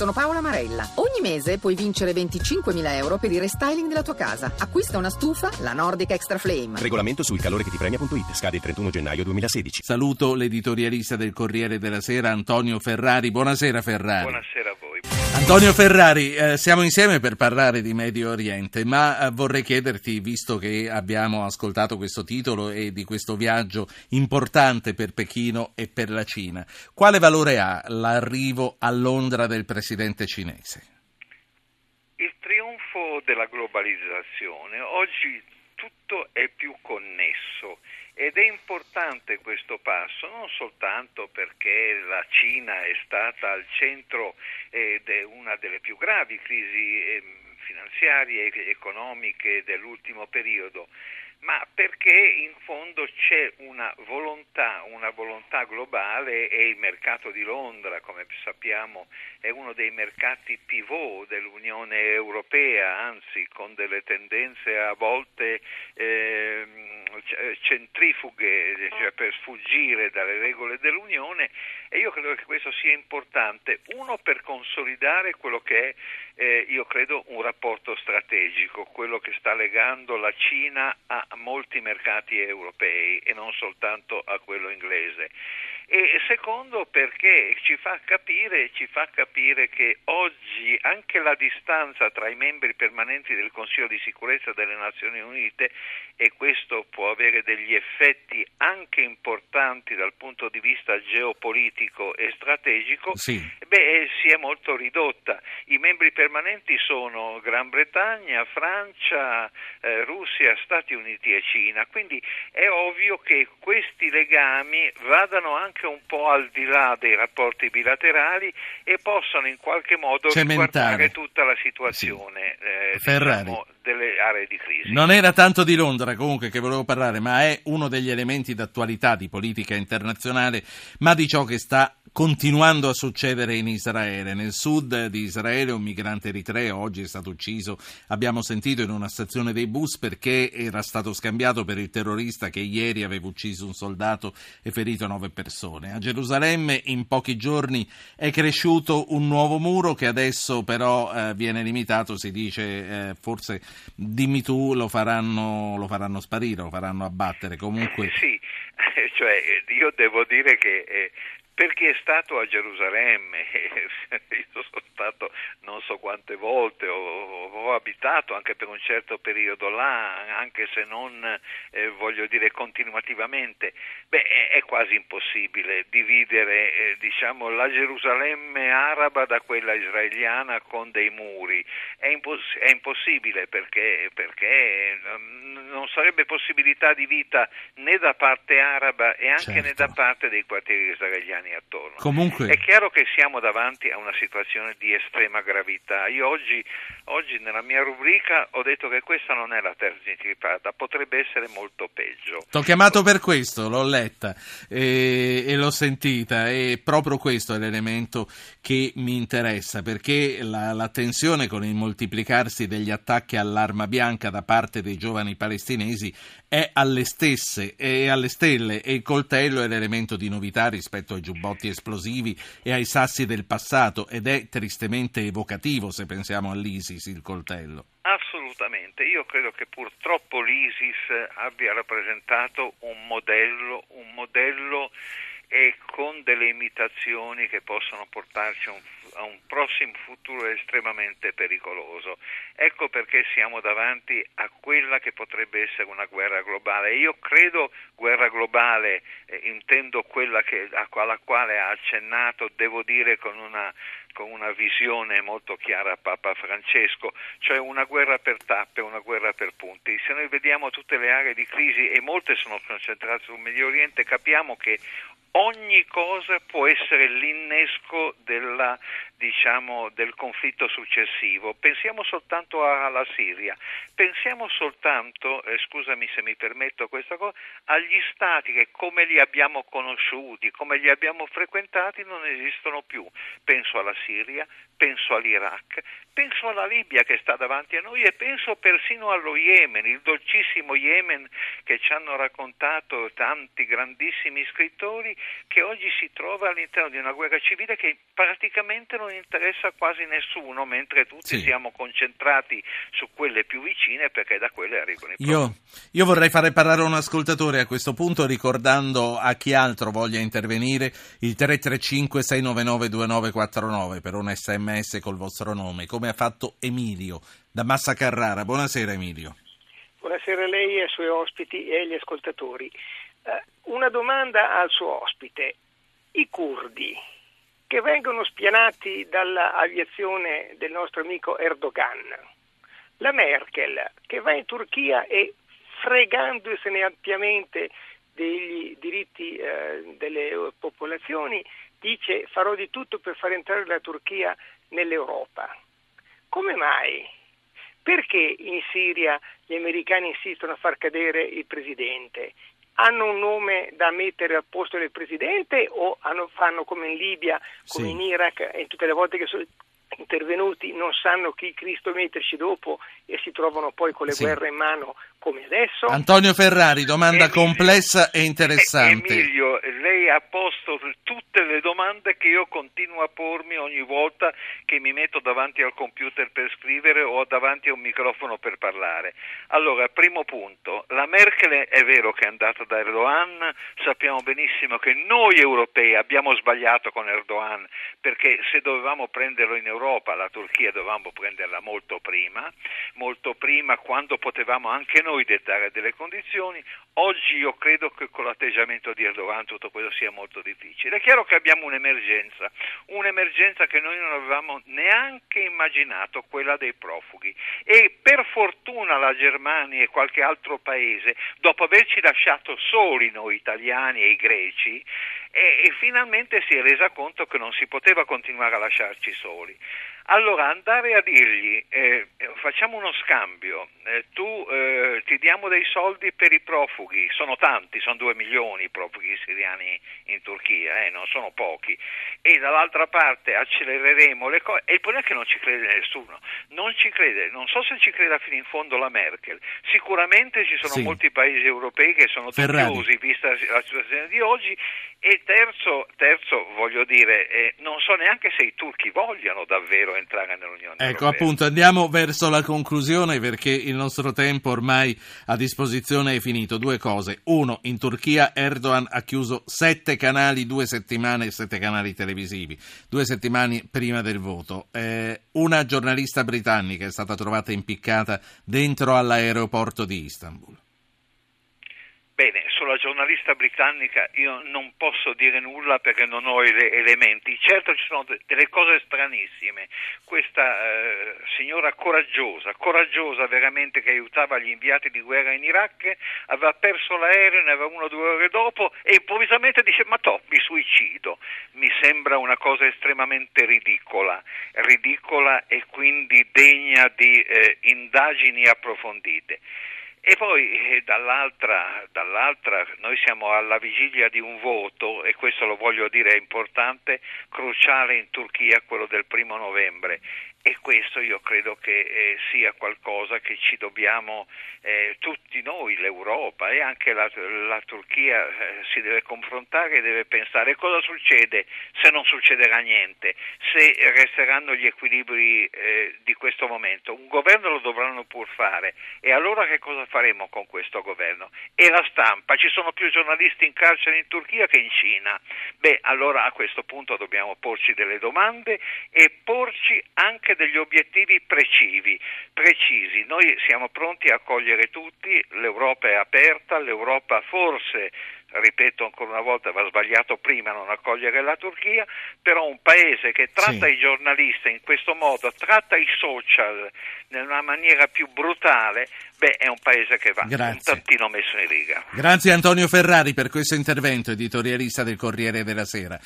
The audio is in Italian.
Sono Paola Marella. Ogni mese puoi vincere 25.000 euro per il restyling della tua casa. Acquista una stufa, la Nordic Extra Flame. Regolamento sul calore che ti premia.it. Scade il 31 gennaio 2016. Saluto l'editorialista del Corriere della Sera, Antonio Ferrari. Buonasera Ferrari. Buonasera. Antonio Ferrari, eh, siamo insieme per parlare di Medio Oriente, ma eh, vorrei chiederti, visto che abbiamo ascoltato questo titolo e di questo viaggio importante per Pechino e per la Cina, quale valore ha l'arrivo a Londra del presidente cinese? Il trionfo della globalizzazione. Oggi tutto è più connesso ed è importante questo passo non soltanto perché la Cina è stata al centro eh, di una delle più gravi crisi eh, finanziarie e economiche dell'ultimo periodo, ma perché in fondo c'è una volontà, una volontà globale e il mercato di Londra, come sappiamo, è uno dei mercati pivot dell'Unione Europea, anzi con delle tendenze a volte eh, centrifughe cioè per sfuggire dalle regole dell'Unione e io credo che questo sia importante, uno per consolidare quello che è, eh, io credo, un rapporto strategico, quello che sta legando la Cina a molti mercati europei e non soltanto a quello inglese e secondo perché ci fa, capire, ci fa capire che oggi anche la distanza tra i membri permanenti del Consiglio di sicurezza delle Nazioni Unite e questo può avere degli effetti anche importanti dal punto di vista geopolitico e strategico, sì. beh, si è molto ridotta. I membri permanenti sono Gran Bretagna, Francia, eh, Russia, Stati Uniti e Cina, quindi è ovvio che questi legami vadano anche anche un po' al di là dei rapporti bilaterali e possano in qualche modo Cementare. tutta la situazione eh, diciamo, delle aree di crisi. Non era tanto di Londra comunque che volevo parlare, ma è uno degli elementi d'attualità di politica internazionale, ma di ciò che sta continuando a succedere in Israele. Nel sud di Israele un migrante eritreo oggi è stato ucciso, abbiamo sentito, in una stazione dei bus perché era stato scambiato per il terrorista che ieri aveva ucciso un soldato e ferito nove persone. A Gerusalemme in pochi giorni è cresciuto un nuovo muro che adesso però eh, viene limitato, si dice eh, forse dimmi tu, lo faranno, lo faranno sparire, lo faranno abbattere. Comunque... Sì, cioè io devo dire che eh, per chi è stato a Gerusalemme, io sono stato non so quante volte, ho, ho, abitato anche per un certo periodo là, anche se non eh, voglio dire continuativamente, beh è, è quasi impossibile dividere eh, diciamo, la Gerusalemme araba da quella israeliana con dei muri, è, imposs- è impossibile perché, perché non sarebbe possibilità di vita né da parte araba e anche certo. né da parte dei quartieri israeliani attorno. Comunque... È chiaro che siamo davanti a una situazione di estrema gravità. Io oggi, oggi nella mia rubrica ho detto che questa non è la terza intifada, potrebbe essere molto peggio. T'ho chiamato per questo, l'ho letta e, e l'ho sentita e proprio questo è l'elemento che mi interessa perché la, la tensione con il moltiplicarsi degli attacchi all'arma bianca da parte dei giovani palestinesi è alle stesse e alle stelle e il coltello è l'elemento di novità rispetto ai giubbotti esplosivi e ai sassi del passato ed è tristemente evocativo se pensiamo all'ISIS il coltello. Assolutamente, io credo che purtroppo l'ISIS abbia rappresentato un modello, un modello e con delle imitazioni che possono portarci a un, a un, prossimo futuro estremamente pericoloso. Ecco perché siamo davanti a quella che potrebbe essere una guerra globale. Io credo guerra globale, eh, intendo quella che, alla quale ha accennato, devo dire con una con una visione molto chiara Papa Francesco, cioè una guerra per tappe, una guerra per punti. Se noi vediamo tutte le aree di crisi e molte sono concentrate sul Medio Oriente, capiamo che ogni cosa può essere l'innesco della, diciamo, del conflitto successivo. Pensiamo soltanto alla Siria, pensiamo soltanto, eh, scusami se mi permetto questa cosa, agli stati che come li abbiamo conosciuti, come li abbiamo frequentati non esistono più. Penso alla Siria, penso all'Iraq, penso alla Libia che sta davanti a noi e penso persino allo Yemen, il dolcissimo Yemen che ci hanno raccontato tanti grandissimi scrittori che oggi si trova all'interno di una guerra civile che praticamente non non interessa quasi nessuno, mentre tutti Sì. siamo concentrati su quelle più vicine perché da quelle arrivano i profughi. Io, io vorrei fare parlare un ascoltatore a questo punto ricordando a chi altro voglia intervenire il 335 699 2949 per un sms col vostro nome, come ha fatto Emilio da Massa Carrara. Buonasera Emilio. Buonasera a lei e ai suoi ospiti e agli ascoltatori. Eh, una domanda al suo ospite. I curdi che vengono spianati dall'aviazione del nostro amico Erdogan, la Merkel che va in Turchia e fregandosene ampiamente degli diritti eh, delle popolazioni dice farò di tutto per far entrare la Turchia nell'Europa. Come mai? Perché in Siria gli americani insistono a far cadere il presidente? Hanno un nome da mettere al posto del presidente o hanno- fanno come in Libia, come Sì. in Iraq e tutte le volte che sono intervenuti non sanno chi Cristo metterci dopo e si trovano poi con le Sì. guerre in mano come adesso? Antonio Ferrari, domanda Emilio. complessa e interessante. Emilio, lei ha posto tutte le domande che io continuo a pormi ogni volta che mi metto davanti al computer per scrivere o davanti a un microfono per parlare. Allora, primo punto, la Merkel è vero che è andata da Erdogan, sappiamo benissimo che noi europei abbiamo sbagliato con Erdogan perché se dovevamo prenderlo in Europa, la Turchia dovevamo prenderla molto prima, molto prima quando potevamo anche noi dettare delle condizioni. Oggi io credo che con l'atteggiamento di Erdogan tutto questo sia molto difficile. È chiaro che abbiamo un'emergenza, un'emergenza che noi non avevamo neanche immaginato, quella dei profughi. E per fortuna la Germania e qualche altro paese, dopo averci lasciato soli noi italiani e i greci, e, e finalmente si è resa conto che non si poteva continuare a lasciarci soli. Allora andare a dirgli eh, facciamo uno scambio, eh, tu eh, ti diamo dei soldi per i profughi, sono tanti, sono due milioni i profughi siriani in Turchia, eh, non sono pochi, e dall'altra parte accelereremo le cose, e il problema è che non ci crede nessuno, non ci crede, non so se ci creda fino in fondo la Merkel, sicuramente ci sono Sì. molti paesi europei che sono dubbiosi vista la situazione di oggi e terzo, terzo voglio dire, eh, non so neanche se i turchi vogliano davvero entrare nell'Unione Ecco, Europea. appunto, andiamo verso la conclusione perché il nostro tempo ormai a disposizione è finito. Due cose. Uno, in Turchia Erdogan ha chiuso sette canali, due settimane, sette canali televisivi, due settimane prima del voto. Eh, una giornalista britannica è stata trovata impiccata dentro all'aeroporto di Istanbul. Bene, sulla giornalista britannica io non posso dire nulla perché non ho ele- elementi. Certo ci sono de- delle cose stranissime. Questa eh, signora coraggiosa, coraggiosa veramente che aiutava gli inviati di guerra in Iraq, aveva perso l'aereo, ne aveva uno o due ore dopo e improvvisamente dice ma to, mi suicido. Mi sembra una cosa estremamente ridicola, ridicola e quindi degna di eh, indagini approfondite. E poi eh, dall'altra, dall'altra noi siamo alla vigilia di un voto, e questo lo voglio dire è importante, cruciale in Turchia, quello del primo novembre. E questo io credo che eh, sia qualcosa che ci dobbiamo eh, tutti noi, l'Europa e anche la, la Turchia eh, si deve confrontare e deve pensare cosa succede se non succederà niente, se resteranno gli equilibri eh, di questo momento. Un governo lo dovranno pur fare e allora che cosa faremo con questo governo? E la stampa, ci sono più giornalisti in carcere in Turchia che in Cina. Beh, allora a questo punto dobbiamo porci delle domande e porci anche degli obiettivi precisi. precisi. Noi siamo pronti a accogliere tutti, l'Europa è aperta, l'Europa forse ripeto ancora una volta, va sbagliato prima non accogliere la Turchia, però un paese che tratta Sì. i giornalisti in questo modo, tratta i social in una maniera più brutale, beh, è un paese che va Grazie. un tantino messo in riga. Grazie Antonio Ferrari per questo intervento, editorialista del Corriere della Sera.